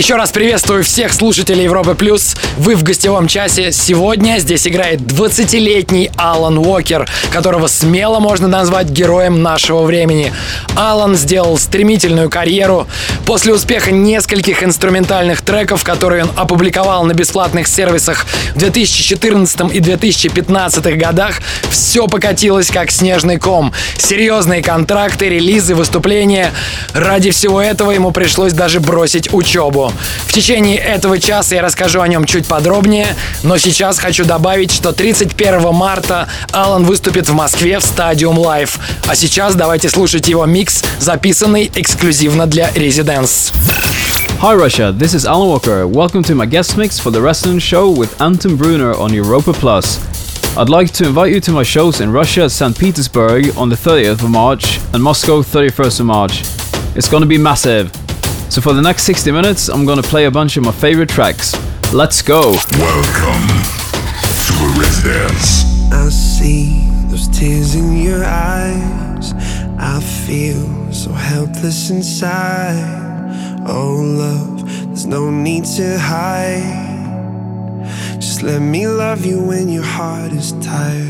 Еще раз приветствую всех слушателей Европы Плюс. Вы в гостевом часе. Сегодня здесь играет 20-летний Алан Уокер, которого смело можно назвать героем нашего времени. Алан сделал стремительную карьеру. После успеха нескольких инструментальных треков, которые он опубликовал на бесплатных сервисах в 2014 и 2015 годах, все покатилось как снежный ком. Серьезные контракты, релизы, выступления. Ради всего этого ему пришлось даже бросить учебу. В течение этого часа я расскажу о нем чуть подробнее, но сейчас хочу добавить, что 31 марта Алан выступит в Москве в Stadium Live. А сейчас давайте слушать его микс, записанный эксклюзивно для Residence. Hi Russia, this is Alan Walker. Welcome to my guest mix for the Resonance Show with Anton Bruner on Europa Plus. I'd like to invite you to my shows in Russia, St. Petersburg on the 30th of March and Moscow 31st of March. It's gonna be massive. So for the next 60 minutes, I'm gonna play a bunch of my favorite tracks. Let's go! Welcome to a residence. I see those tears in your eyes. I feel so helpless inside. Oh, love, there's no need to hide. Just let me love you when your heart is tired.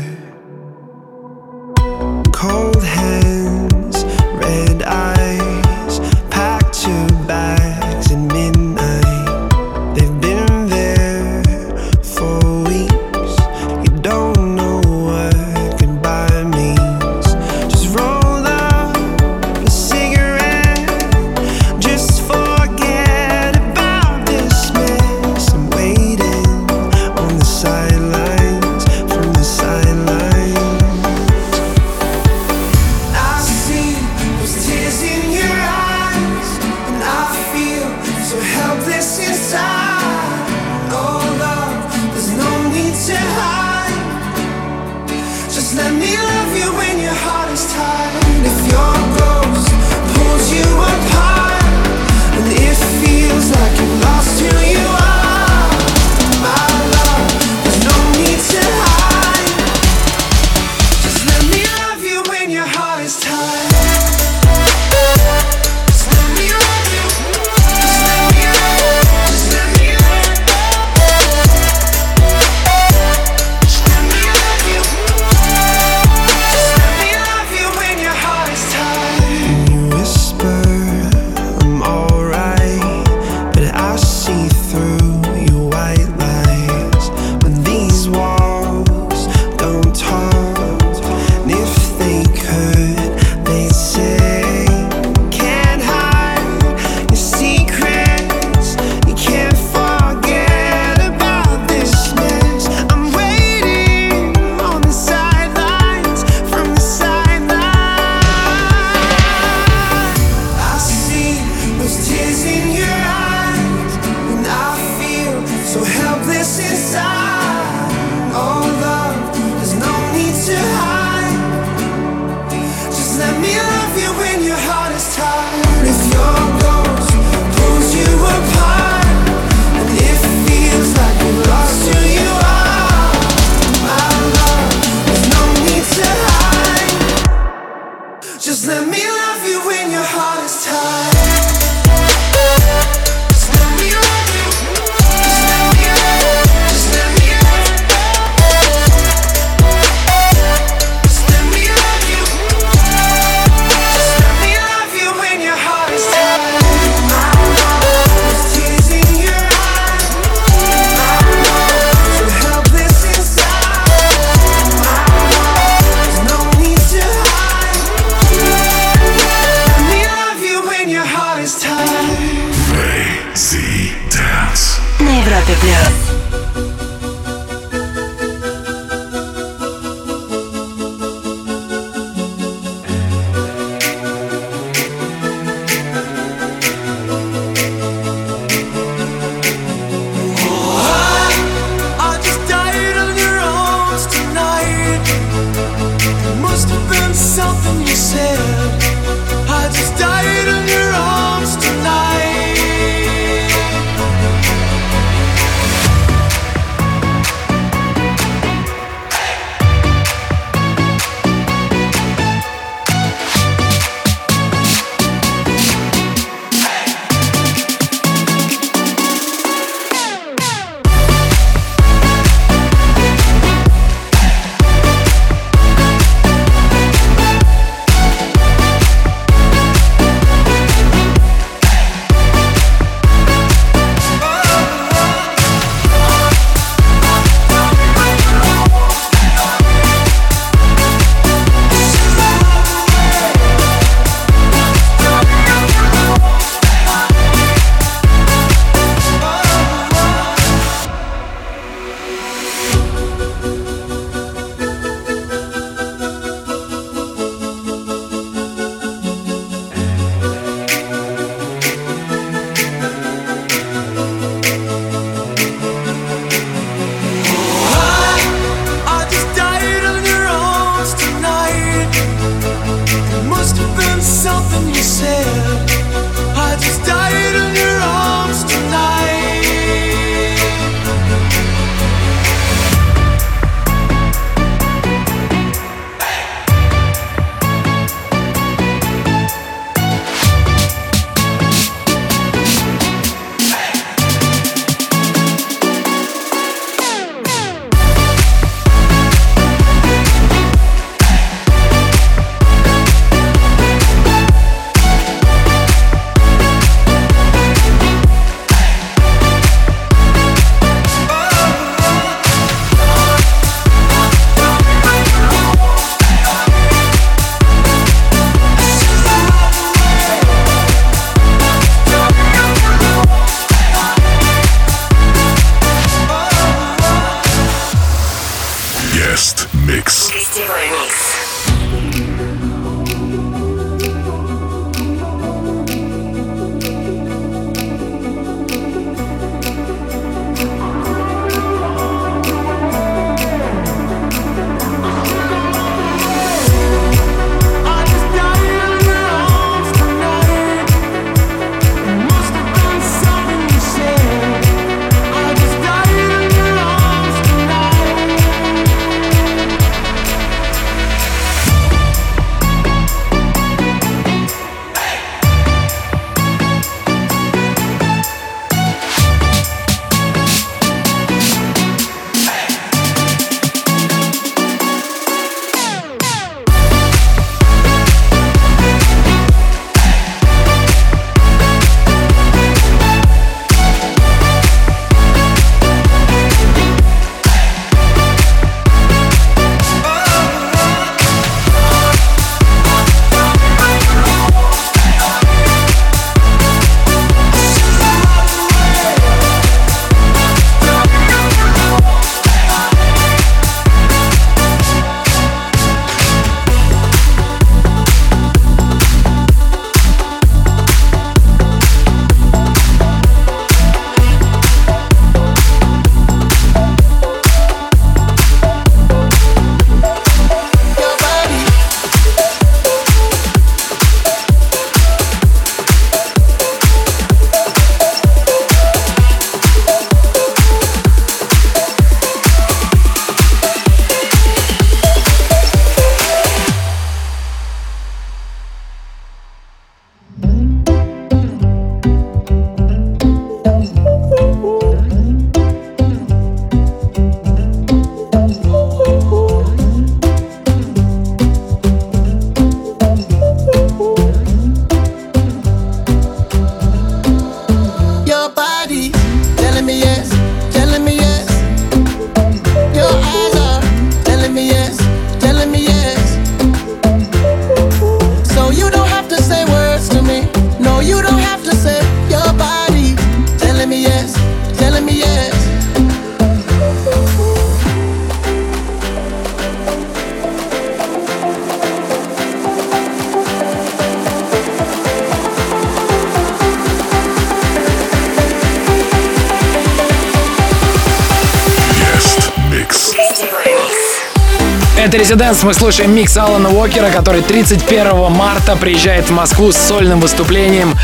«Резиденс». Мы слушаем микс Алана Уокера, который 31 марта приезжает в Москву с сольным выступлением.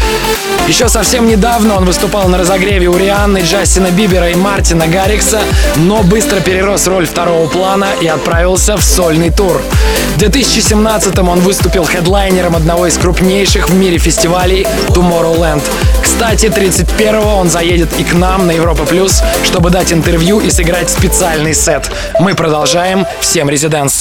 Еще совсем недавно он выступал на разогреве у Рианны, Джастина Бибера и Мартина Гаррикса, но быстро перерос роль второго плана и отправился в сольный тур. В 2017-м он выступил хедлайнером одного из крупнейших в мире фестивалей Tomorrowland. Кстати, 31-го он заедет и к нам на Европа Плюс, чтобы дать интервью и сыграть специальный сет. Мы продолжаем. Всем резиденс.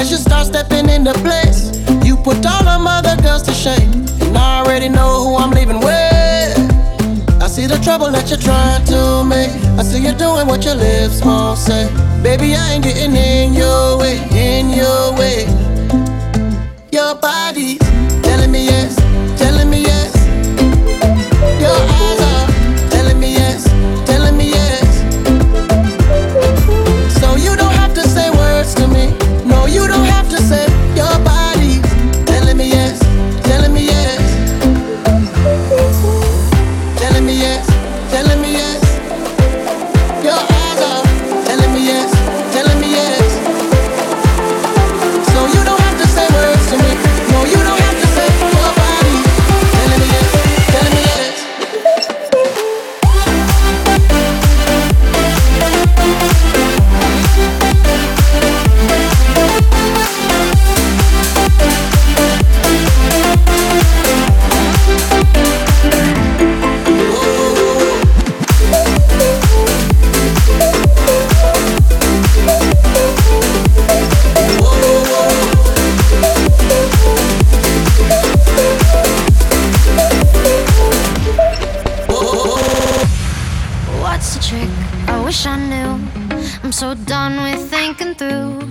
As you start stepping into place, you put all them other girls to shame. And I already know who I'm leaving with. I see the trouble that you're trying to make. I see you doing what your lips won't say. Baby, I ain't getting in your way, in your way. Your body's telling me yes,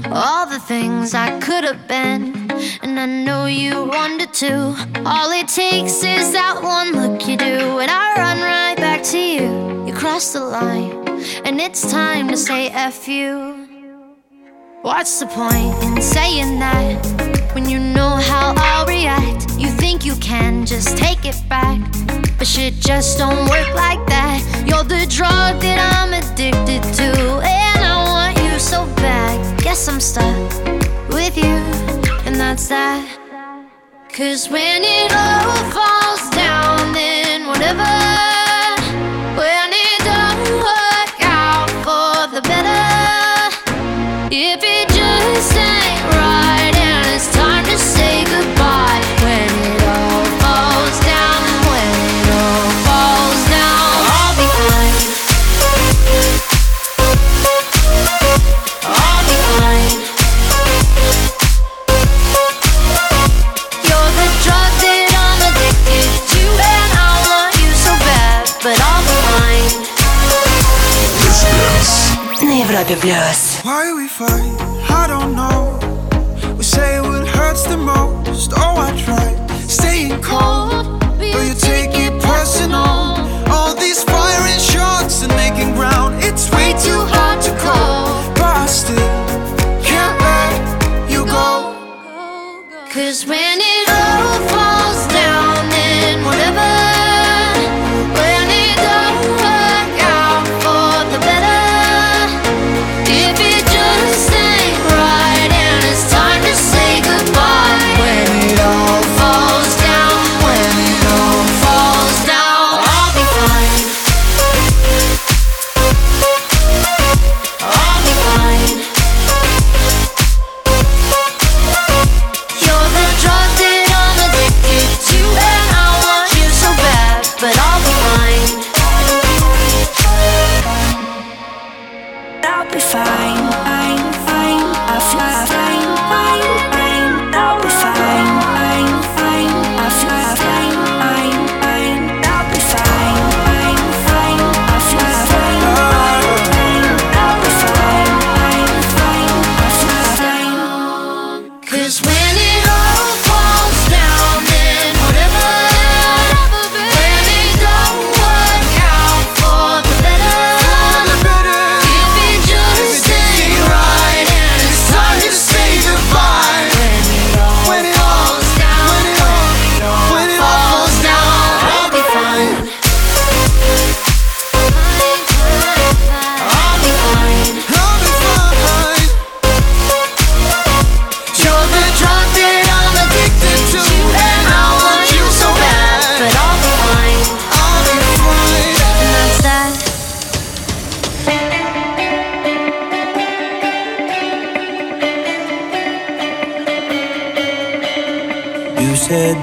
all the things I could have been. And I know you wanted to. All it takes is that one look you do, and I run right back to you. You cross the line, and it's time to say F you. What's the point in saying that when you know how I'll react? You think you can just take it back, but shit just don't work like that. You're the drug that I'm addicted to, so bad. Guess I'm stuck with you, and that's that. Cause when it all falls down, then whatever. Club Plus. Why we fight? I don't know. We say what hurts the most. Oh, I tried staying cold, but you take it personal. All these firing shots and making ground. It's way too hard to call, but I still can't let you go. Cause when it all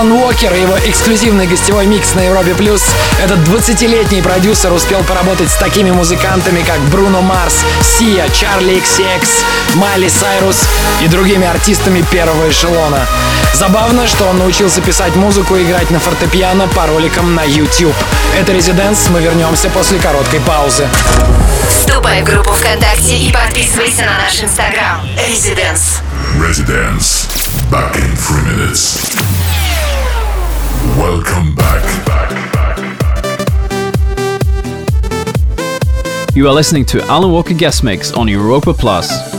Алан Уокер и его эксклюзивный гостевой микс на Европе+. плюс. Этот 20-летний продюсер успел поработать с такими музыкантами, как Бруно Марс, Сия, Чарли XCX, Майли Сайрус и другими артистами первого эшелона. Забавно, что он научился писать музыку и играть на фортепиано по роликам на YouTube. Это «Резиденс», мы вернемся после короткой паузы. Вступай в группу ВКонтакте и подписывайся на наш инстаграм. Residence. Residence. Back in three minutes. Welcome back. You are listening to Alan Walker Guest Mix on Europa Plus.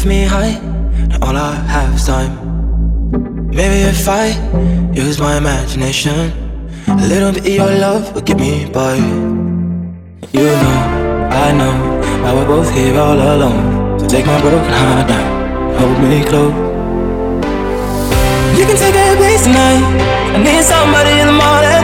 Conversation. Me high, and all I have is time. Maybe if I use my imagination, a little bit of your love will get me by. You know, I know, why we're both here all alone. So take my broken heart down, hold me close. You can take a place tonight. I need somebody in the morning,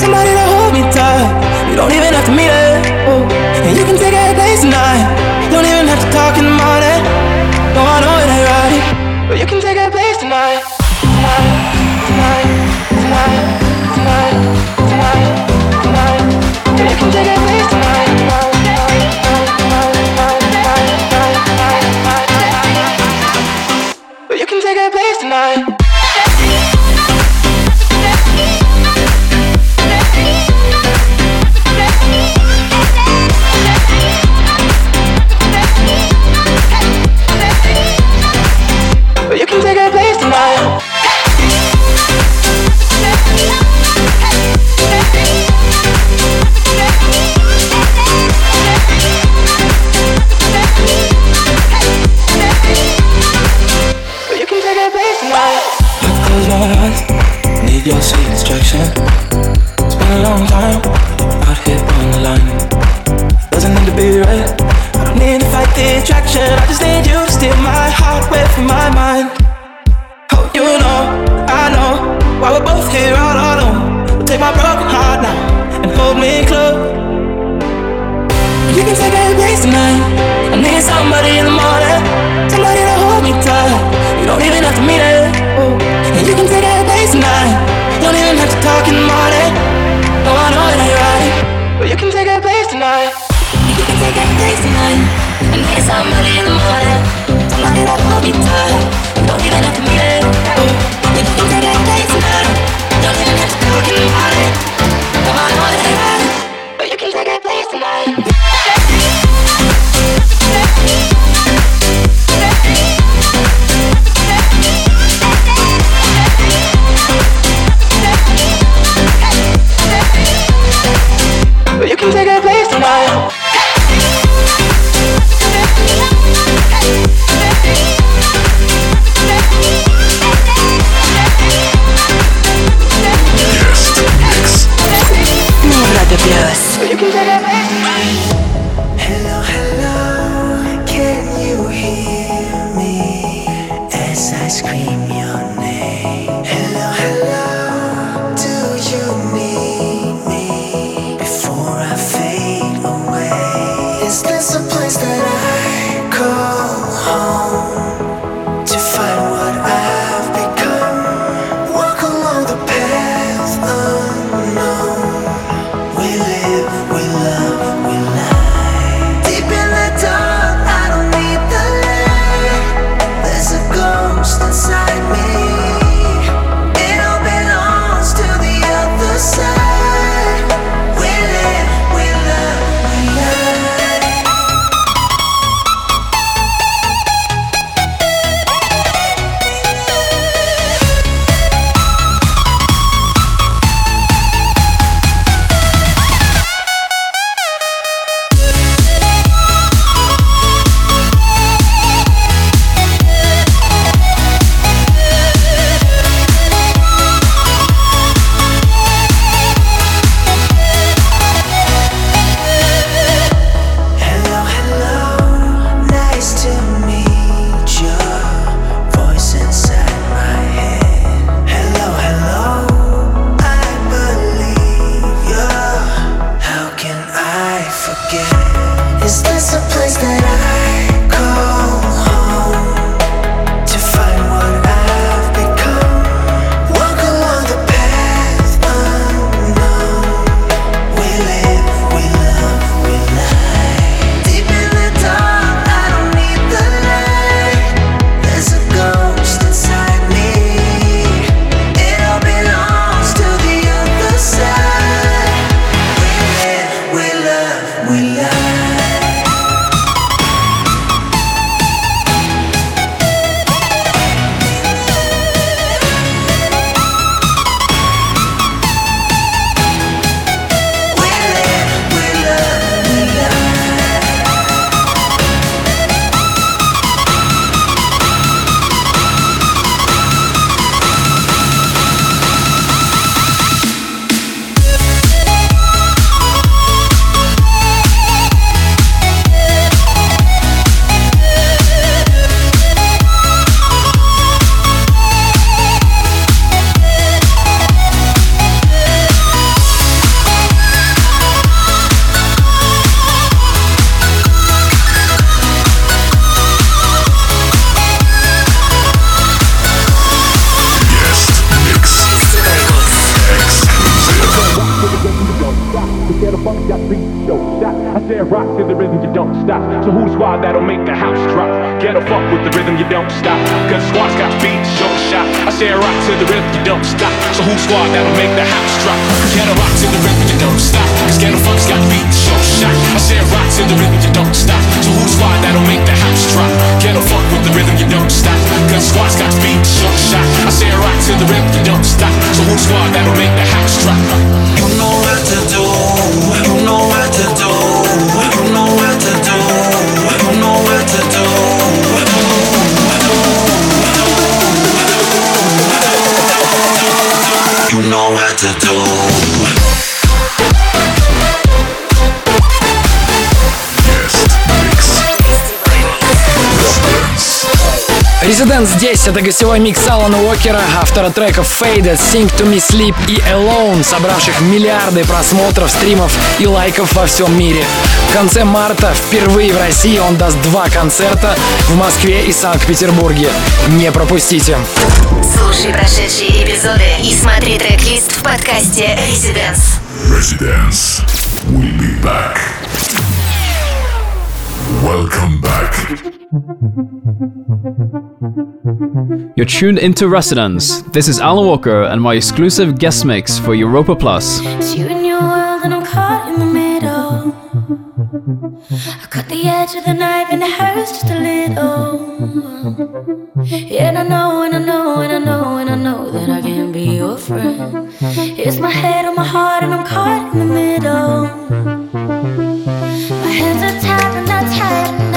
somebody to hold me tight. You don't even have to meet it. Oh. And you can take a place tonight. Don't even have to talk in the morning. No, I know it ain't right, but you can take have to meet it. And you can take it tonight. Don't even have to talk in the morning. No, I know it ain't right. But you can take it place tonight. You can take it place tonight. And it's all early in the morning. Don't lock it up, I'll be tired. Don't even have to meet it. And you can take it place tonight. Don't even have to talk in the morning. Resident здесь — это гостевой микс Алана Уокера, автора треков Faded, Sing to Me Sleep и Alone, собравших миллиарды просмотров, стримов и лайков во всем мире. В конце марта впервые в России он даст два концерта в Москве и Санкт-Петербурге. Не пропустите! Слушай прошедшие эпизоды и смотри трек-лист в подкасте Residence. Residence. We'll be back. Welcome back. You're tuned into Residence. This is Alan Walker and my exclusive guest mix for Europa Plus. It's you and your world, and I'm caught in the middle. I cut the edge of the knife and it hurts just a little. And I know, and I know, and I know, and I know that I can be your friend. It's my head on my heart, and I'm caught in the middle. My hands are time.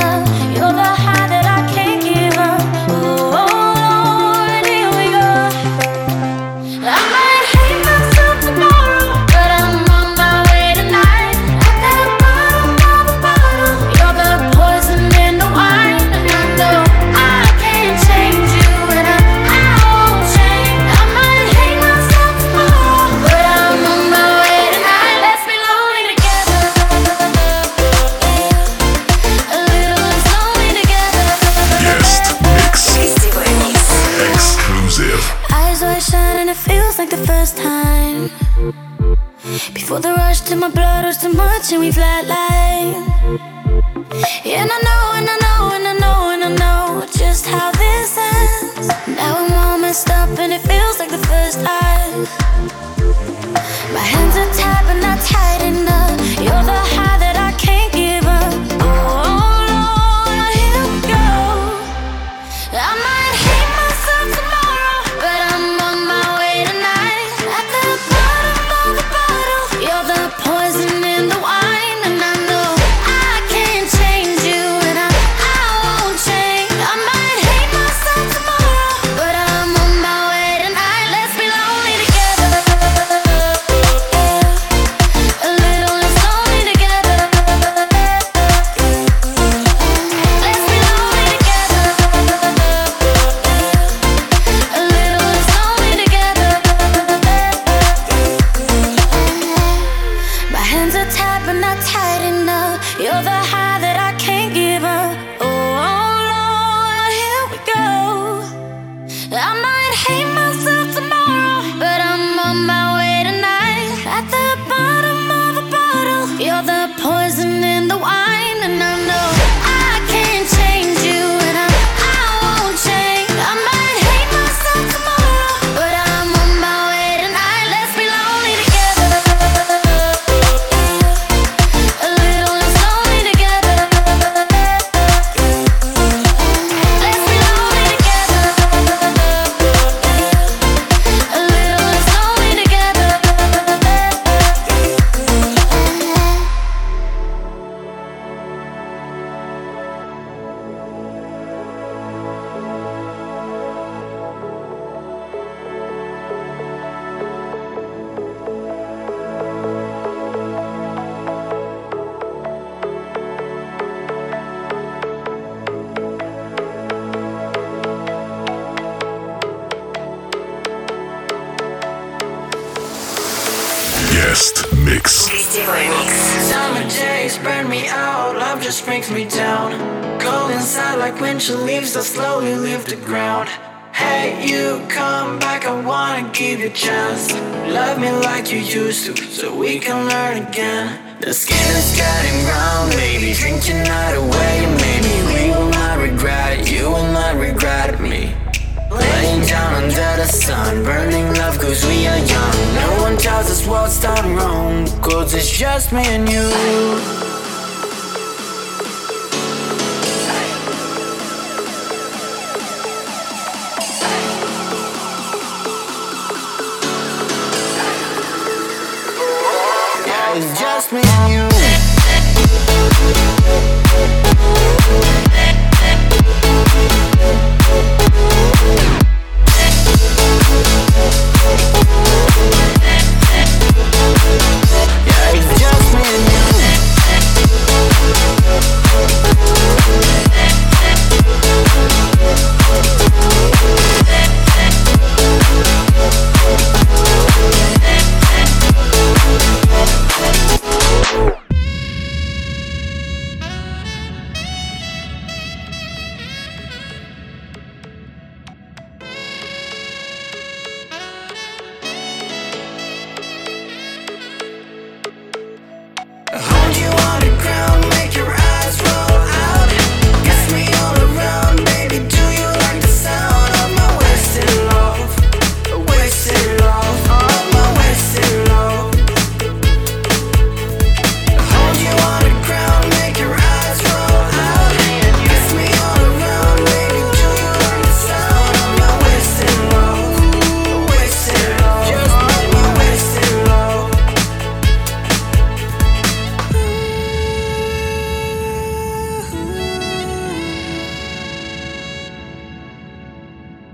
and we flat like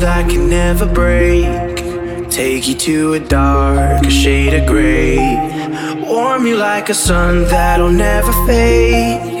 that can never break. Take you to a dark a shade of gray. Warm you like a sun that'll never fade.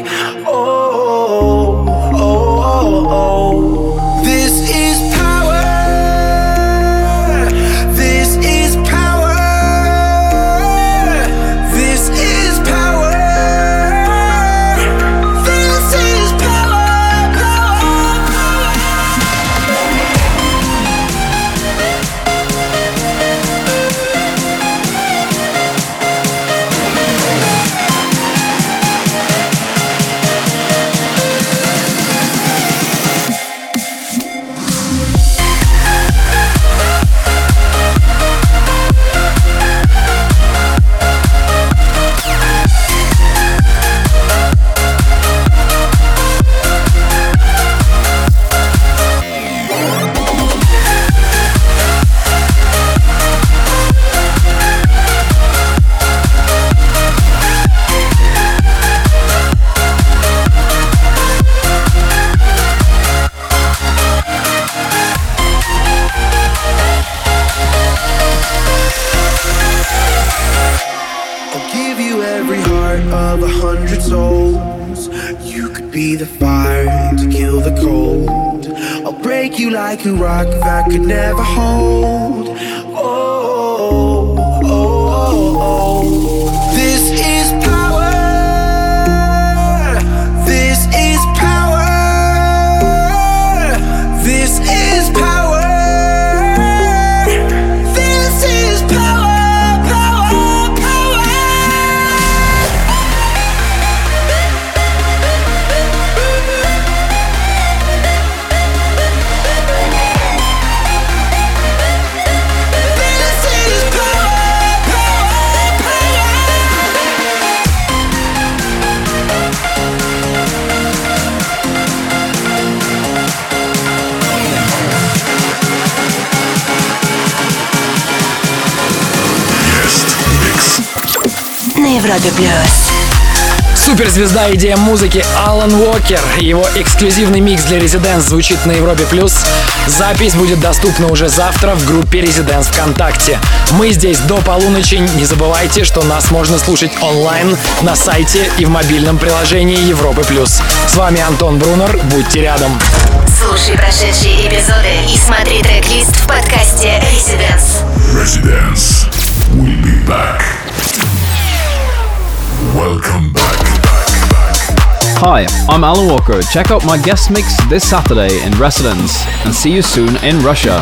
of a hundred souls. You could be the fire to kill the cold. I'll break you like a rock that could never hold. Европе плюс. Суперзвезда идея музыки Алан Уокер. Его эксклюзивный микс для Резиденс звучит на Европе+. плюс. Запись будет доступна уже завтра в группе Резиденс ВКонтакте. Мы здесь до полуночи. Не забывайте, что нас можно слушать онлайн на сайте и в мобильном приложении Европы+. плюс. С вами Антон Брунер. Будьте рядом. Слушай прошедшие эпизоды и смотри трек-лист в подкасте Residence. Residence. We'll be back. Hi, I'm Alan Walker. Check out my guest mix this Saturday in Residence and see you soon in Russia.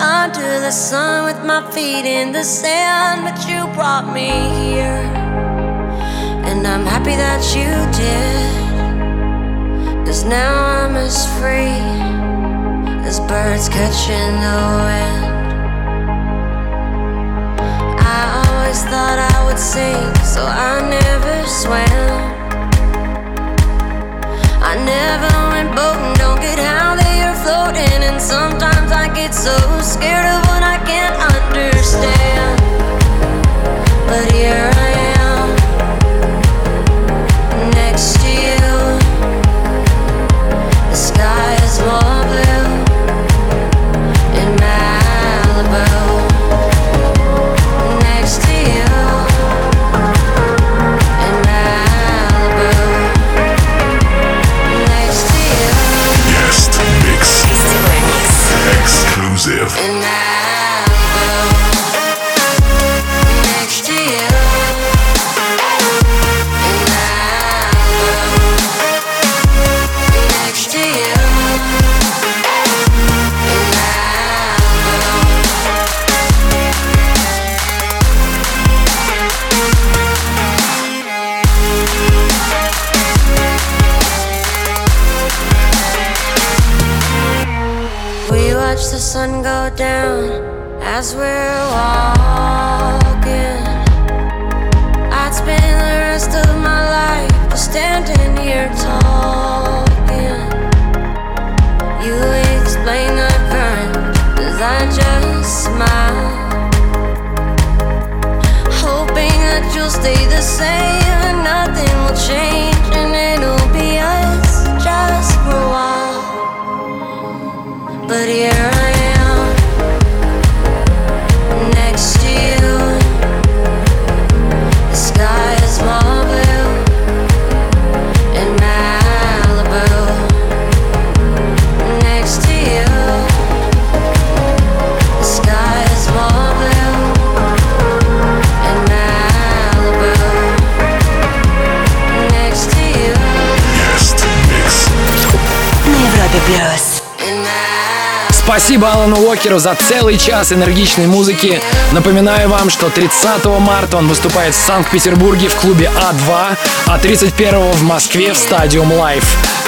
under the sun with my feet in the sand, but you brought me here. And I'm happy that you did. Cause now I'm as free as birds catching the wind. I always thought I would sink, so I never swam. I never went boating. Sometimes I get so scared of what I can't understand. Sun go down as we're walking. I'd spend the rest of my life just standing here talking. You explain the current as I just smile. Hoping that you'll stay the same and nothing will change Спасибо Алану Уокеру за целый час энергичной музыки. Напоминаю вам, что 30 марта он выступает в Санкт-Петербурге в клубе А2, а 31 в Москве в Стадиум Лайф.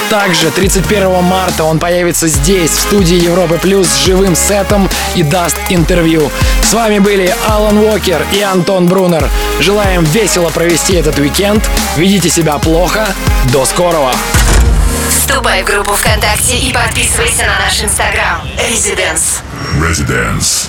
Также 31 марта он появится здесь, в студии Европы Плюс, с живым сетом и даст интервью. С вами были Алан Уокер и Антон Брунер. Желаем весело провести этот уикенд. Ведите себя плохо. До скорого! Вступай в группу ВКонтакте и подписывайся на наш инстаграм. Residence. Residence.